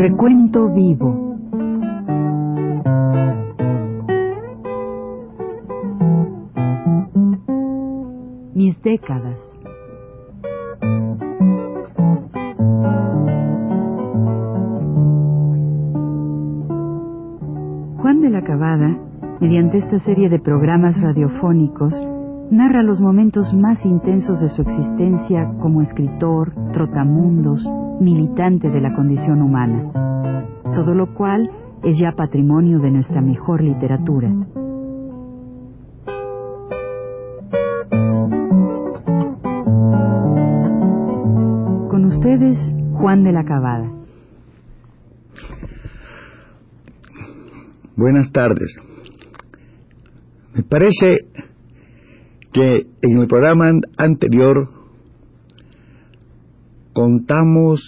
Recuento vivo. Mis décadas. Juan de la Cabada, mediante esta serie de programas radiofónicos, narra los momentos más intensos de su existencia como escritor, trotamundos, militante de la condición humana, todo lo cual es ya patrimonio de nuestra mejor literatura. Con ustedes, Juan de la Cabada. Buenas tardes. Me parece que en el programa anterior contamos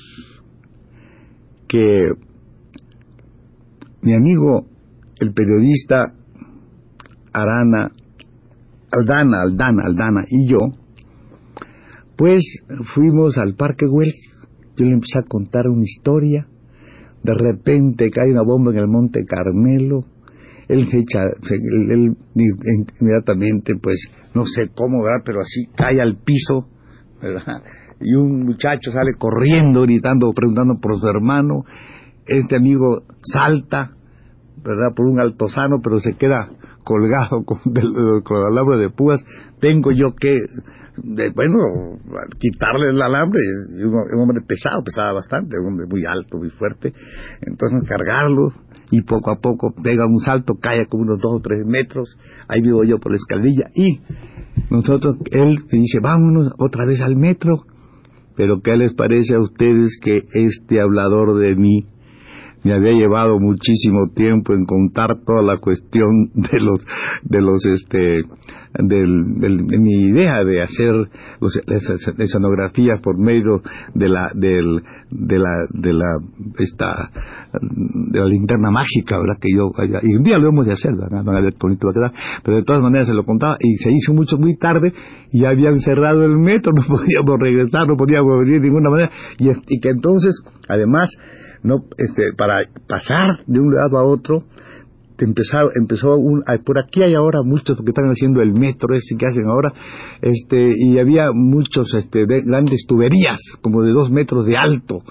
que mi amigo, el periodista Arana, Aldana, Aldana, Aldana y yo, pues fuimos al Parque Güell. Yo le empecé a contar una historia. De repente cae una bomba en el Monte Carmelo él se echa, él, inmediatamente, pues, no sé cómo, ¿verdad? Pero así cae al piso, ¿verdad? Y un muchacho sale corriendo, gritando, preguntando por su hermano. Este amigo salta, ¿verdad? Por un altozano, pero se queda colgado con, el alambre de púas. Tengo yo que, bueno, quitarle el alambre. Un, un hombre pesado, pesaba bastante, un hombre muy alto, muy fuerte. Entonces cargarlo y poco a poco pega un salto, cae como unos dos o tres metros, ahí vivo yo por la escalerilla y nosotros, él dice, vámonos otra vez al metro, pero ¿qué les parece a ustedes que este hablador de mí me había llevado muchísimo tiempo en contar toda la cuestión de los de los este del, de mi idea de hacer los, escenografías por medio de la del, de la de la esta de la linterna mágica verdad que yo y un día lo hemos de hacer ¿verdad? No bonito va a quedar. Pero de todas maneras se lo contaba y se hizo mucho muy tarde y habían cerrado el metro no podíamos regresar no podíamos venir de ninguna manera. Y que entonces además no este para pasar de un lado a otro empezó, empezó un, por aquí hay ahora muchos porque están haciendo el metro ese que hacen ahora este y había muchos este grandes tuberías como de dos metros de alto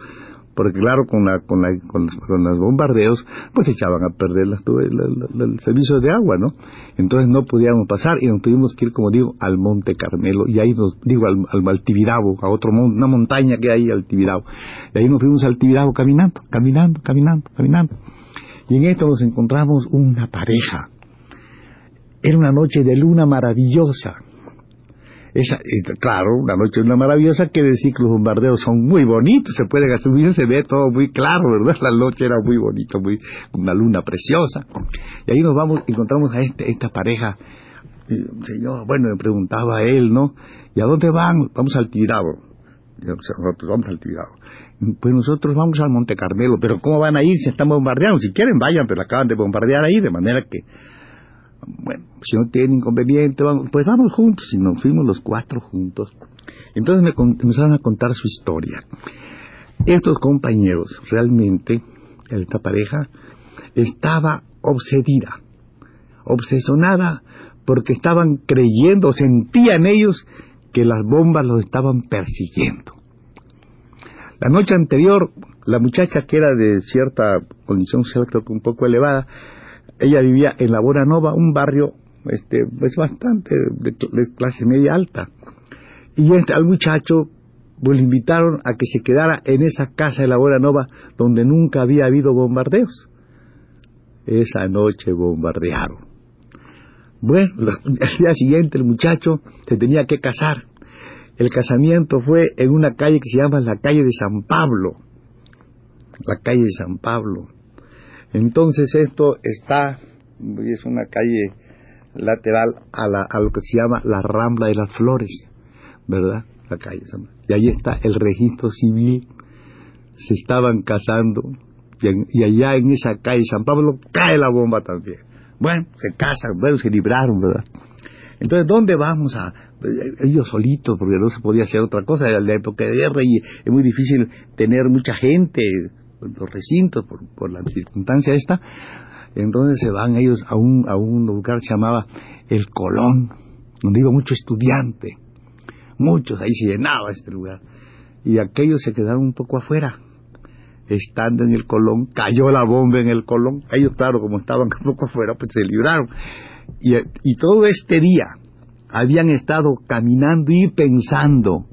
porque claro con la con la con, los bombardeos pues echaban a perder las el servicio de agua no entonces no podíamos pasar y nos tuvimos que ir como digo al Monte Carmelo y ahí nos digo al, al, a otro una montaña que hay al Tibidabo y ahí nos fuimos al Tibidabo caminando caminando caminando caminando y en esto nos encontramos una pareja. Era una noche de luna maravillosa. Esa, claro, una noche de luna maravillosa que decir que los bombardeos son muy bonitos, se pueden asumir, se ve todo muy claro, ¿verdad? La noche era muy bonita, muy, una luna preciosa. Y ahí nos vamos, encontramos a este, esta pareja. señor, bueno, me preguntaba a él, ¿no? ¿Y a dónde van? Vamos al Tirado. Nosotros vamos al Tirado. Pues nosotros vamos al Monte Carmelo, pero ¿cómo van a ir si están bombardeando? Si quieren, vayan, pero acaban de bombardear ahí, de manera que, bueno, si no tienen inconveniente, pues vamos juntos, y nos fuimos los cuatro juntos. Entonces me empezaron a contar su historia. Estos compañeros, realmente, esta pareja, estaba obsedida, obsesionada, porque estaban creyendo, sentían ellos que las bombas los estaban persiguiendo. La noche anterior, la muchacha que era de cierta condición social, creo que un poco elevada, ella vivía en la Bora Nova, un barrio este, pues bastante de, clase media alta. Y este, al muchacho pues, le invitaron a que se quedara en esa casa de la Bora Nova donde nunca había habido bombardeos. Esa noche bombardearon. Bueno, al día siguiente el muchacho se tenía que casar el casamiento fue en una calle que se llama la calle de San Pablo. La calle de San Pablo. Entonces esto está, es una calle lateral a, la, lo que se llama la Rambla de las Flores, ¿verdad? La calle. Y ahí está el registro civil. Se estaban casando y, allá en esa calle San Pablo cae la bomba también. Bueno, se casan, bueno, se libraron, ¿verdad? Entonces, ¿dónde vamos a...? Ellos solitos, porque no se podía hacer otra cosa, era la época de guerra y es muy difícil tener mucha gente, los recintos por, por la circunstancia esta, entonces se van ellos a un, a un lugar que se llamaba El Colón, donde iba mucho estudiante, muchos, ahí se llenaba este lugar, y aquellos se quedaron un poco afuera, estando en el Colón, cayó la bomba en el Colón, ellos claro, como estaban un poco afuera, pues se libraron, y, y todo este día habían estado caminando y pensando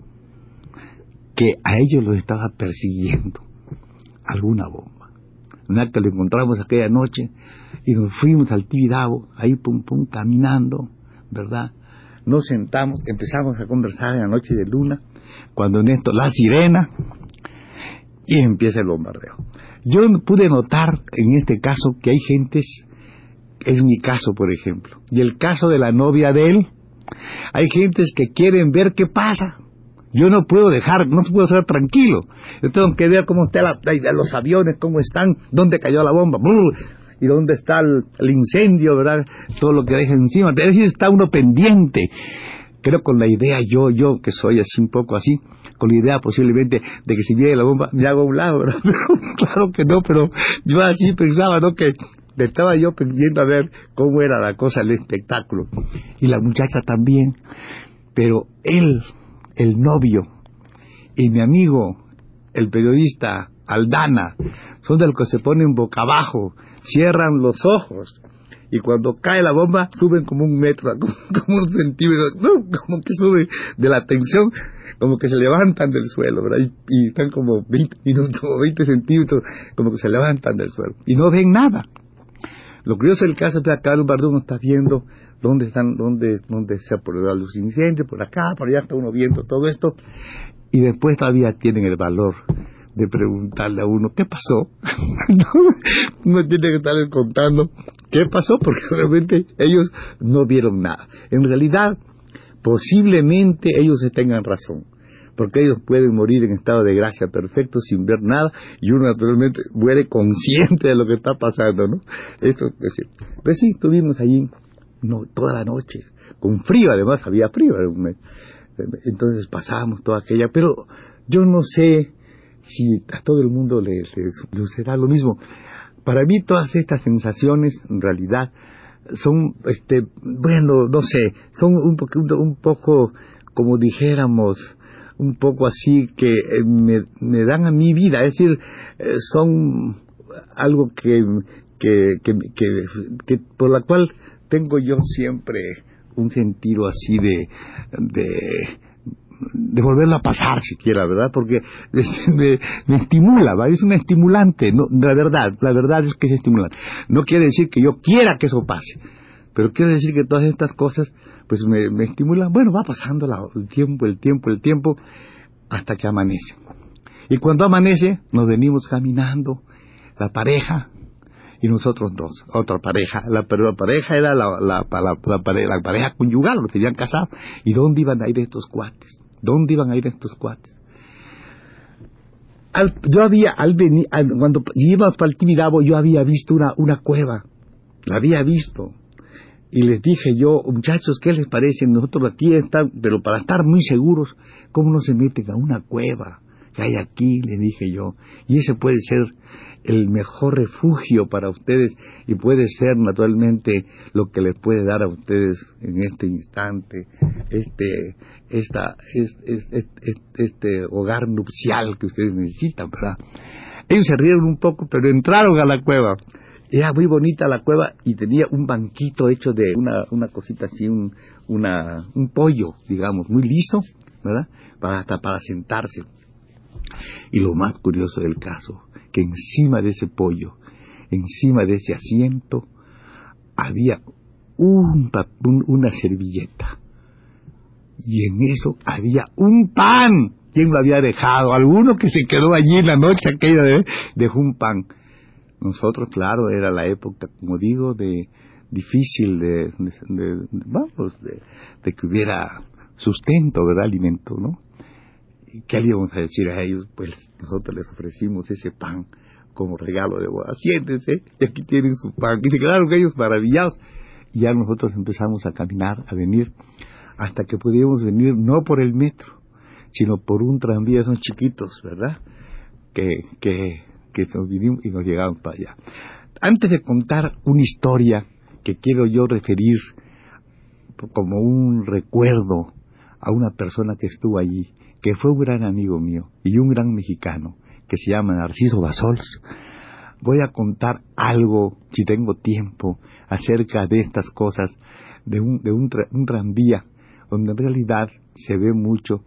que a ellos los estaba persiguiendo alguna bomba. Un acto lo encontramos aquella noche y nos fuimos al Tibidabo, ahí pum pum, caminando, ¿verdad? Nos sentamos, empezamos a conversar en la noche de luna, cuando en esto la sirena y empieza el bombardeo. Yo pude notar en este caso que hay gentes, es mi caso por ejemplo, y el caso de la novia de él, hay gentes que quieren ver qué pasa, yo no puedo dejar, no puedo estar tranquilo. Yo tengo que ver cómo están los aviones, cómo están, dónde cayó la bomba, y dónde está el, incendio, ¿verdad? Todo lo que deja encima. Es decir, está uno pendiente. Creo con la idea, yo, yo, que soy así un poco así, con la idea posiblemente de que si viene la bomba me hago a un lado, ¿verdad? claro que no, pero yo así pensaba, ¿no? Que estaba yo pendiendo a ver cómo era la cosa, el espectáculo. Y la muchacha también. Pero él, el novio, y mi amigo, el periodista Aldana, son de los que se ponen boca abajo, cierran los ojos, y cuando cae la bomba suben como un metro, como, un centímetro, como que sube de la tensión, como que se levantan del suelo, ¿verdad? Y, están como 20 minutos, 20 centímetros, como que se levantan del suelo, y no ven nada. Lo curioso del caso es que el no está viendo dónde están, dónde, dónde se han producido los incendios, por acá, por allá está uno viendo todo esto, y después todavía tienen el valor de preguntarle a uno, ¿qué pasó? uno tiene que estarles contando qué pasó, porque realmente ellos no vieron nada. En realidad, posiblemente ellos tengan razón porque ellos pueden morir en estado de gracia perfecto sin ver nada y uno naturalmente muere consciente de lo que está pasando, ¿no? Eso es decir, pues sí, estuvimos allí no, toda la noche, con frío, además había frío. Entonces pasábamos toda aquella, pero yo no sé si a todo el mundo le, sucederá lo mismo. Para mí todas estas sensaciones, en realidad, son, este, bueno, no sé, son un, un poco, como dijéramos, un poco así que eh, me, me, dan a mi vida, es decir, eh, son algo que, que, que, que por la cual tengo yo siempre un sentido así de, de, volverlo a pasar siquiera, ¿verdad? Porque me, estimula, ¿va? Es un estimulante, no, la verdad, la verdad es que es estimulante. No quiere decir que yo quiera que eso pase, pero quiere decir que todas estas cosas, pues me estimulan, bueno, va pasando el tiempo, el tiempo, el tiempo, hasta que amanece. Y cuando amanece, nos venimos caminando, la pareja, y nosotros dos, otra pareja. La, pero la pareja era la, la, la, pareja, conyugal, los habían casado. ¿Y dónde iban a ir estos cuates? ¿Dónde iban a ir estos cuates? yo había, al venir, cuando íbamos para el Tibidabo, yo había visto una, una cueva. La había visto. Y les dije yo, muchachos, ¿qué les parece? Nosotros aquí están, pero para estar muy seguros, ¿cómo no se meten a una cueva que hay aquí? Le dije yo. Y ese puede ser el mejor refugio para ustedes y puede ser naturalmente lo que les puede dar a ustedes en este instante este esta este, hogar nupcial que ustedes necesitan verdad ellos se rieron un poco pero entraron a la cueva era muy bonita la cueva y tenía un banquito hecho de una, una cosita así, un, una, un pollo, digamos, muy liso, ¿verdad? Para, para sentarse. Y lo más curioso del caso que encima de ese pollo, encima de ese asiento, había un, una servilleta. Y en eso había un pan. ¿Quién lo había dejado? Alguno que se quedó allí en la noche aquella de, dejó un pan. Nosotros, claro, era la época, como digo, de difícil de, vamos, de, que hubiera sustento, ¿verdad? Alimento, ¿no? ¿Qué le íbamos a decir a ellos? Pues nosotros les ofrecimos ese pan como regalo de boda. Siéntense, y aquí tienen su pan. Y se quedaron ellos maravillados. Y ya nosotros empezamos a caminar, a venir, hasta que pudimos venir no por el metro, sino por un tranvía, son chiquitos, ¿verdad? Que, que, que nos vinimos y nos llegamos para allá. Antes de contar una historia que quiero yo referir como un recuerdo a una persona que estuvo allí, que fue un gran amigo mío y un gran mexicano, que se llama Narciso Basols, voy a contar algo, si tengo tiempo, acerca de estas cosas, de un, de un, un tranvía, donde en realidad se ve mucho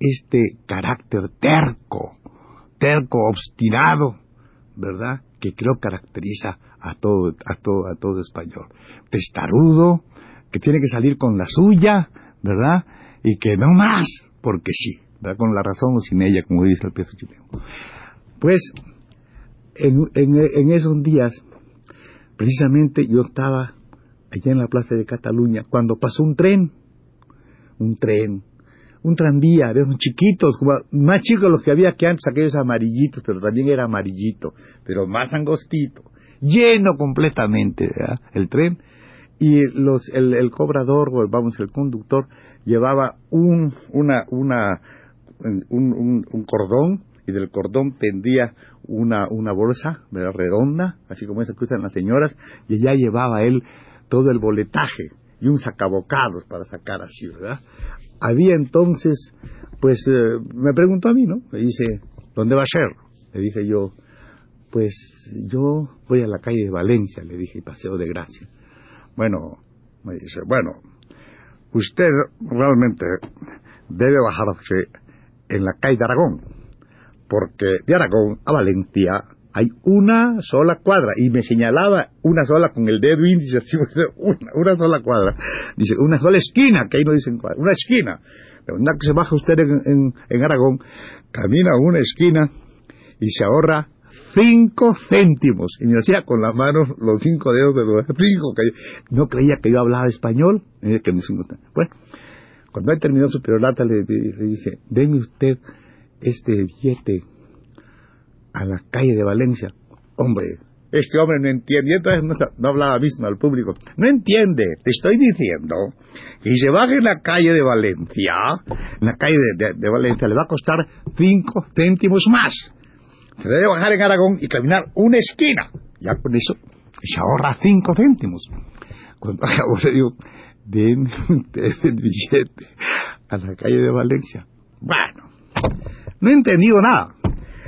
este carácter terco, terco, obstinado, ¿verdad? Que creo caracteriza a todo, a todo, a todo español. Testarudo, que tiene que salir con la suya, ¿verdad? Y que no más, porque sí, Con la razón o sin ella, como dice el peso chileno. Pues, en, en esos días, precisamente yo estaba allá en la plaza de Cataluña, cuando pasó un tren, un tren, un tranvía de esos chiquitos, más chicos los que había que antes, aquellos amarillitos, pero también era amarillito, pero más angostito, lleno completamente el tren, y los, el, cobrador, o vamos, el conductor, llevaba un, una, una, un, cordón, y del cordón pendía una, una bolsa redonda, así como esa que usan las señoras, y ya llevaba él todo el boletaje y un sacabocados para sacar así, ¿verdad? Había entonces, pues eh, me preguntó a mí, ¿no? Me dice, ¿dónde va a ser? Le dije yo, pues yo voy a la calle de Valencia, le dije, Paseo de Gracia. Bueno, me dice, bueno, usted realmente debe bajarse en la calle de Aragón, porque de Aragón a Valencia hay una sola cuadra y me señalaba una sola con el dedo índice, una, una sola cuadra, dice una sola esquina, que ahí no dicen cuadra, una esquina. De verdad que se baja usted en, Aragón, camina una esquina y se ahorra cinco céntimos. Y me hacía con las manos los cinco dedos de los cinco. Que no creía que yo hablaba español. Que bueno, cuando él terminó su perorata le, le dice, deme usted este billete a la calle de Valencia. Hombre, este hombre no entiende, y entonces no, hablaba mismo al público. No entiende, te estoy diciendo que si se baja en la calle de Valencia, en la calle de, Valencia, le va a costar cinco céntimos más. Se debe bajar en Aragón y caminar una esquina. Ya con eso se ahorra cinco céntimos. Cuando acabo le den ustedes el billete a la calle de Valencia. Bueno, no he entendido nada.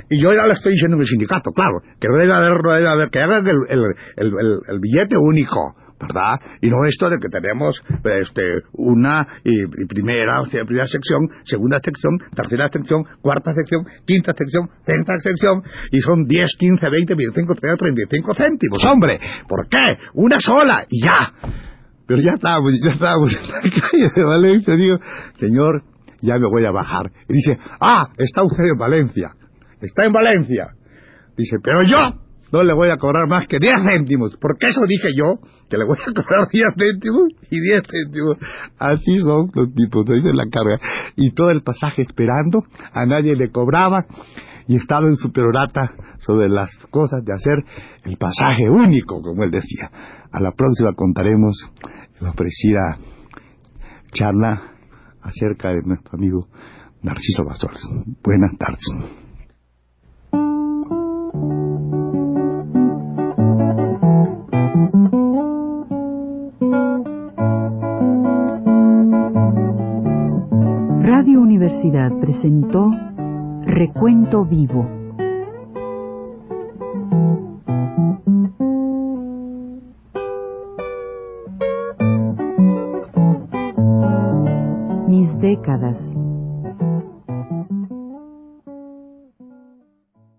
Y yo ya le estoy diciendo en el sindicato, claro, que debe haber, debe haber que hagan el, billete único, ¿verdad? Y no esto de que tenemos este, una y, primera, primera sección, segunda sección, tercera sección, cuarta sección, quinta sección, sexta sección, y son 10, 15, 20, 25, 30, 35 céntimos, hombre, ¿por qué? Una sola, y ya. Pero ya estábamos, ya estábamos en la calle de Valencia, digo, señor, ya me voy a bajar. Y dice, ah, está usted en Valencia está en Valencia. Dice, pero yo no le voy a cobrar más que 10 céntimos, porque eso dije yo, que le voy a cobrar 10 céntimos y 10 céntimos. Así son los tipos, dice la carga. Y todo el pasaje esperando, a nadie le cobraba, y estaba en su perorata sobre las cosas de hacer el pasaje único, como él decía. A la próxima contaremos la ofrecida charla acerca de nuestro amigo Narciso Bastos. Buenas tardes. Radio Universidad presentó Recuento Vivo.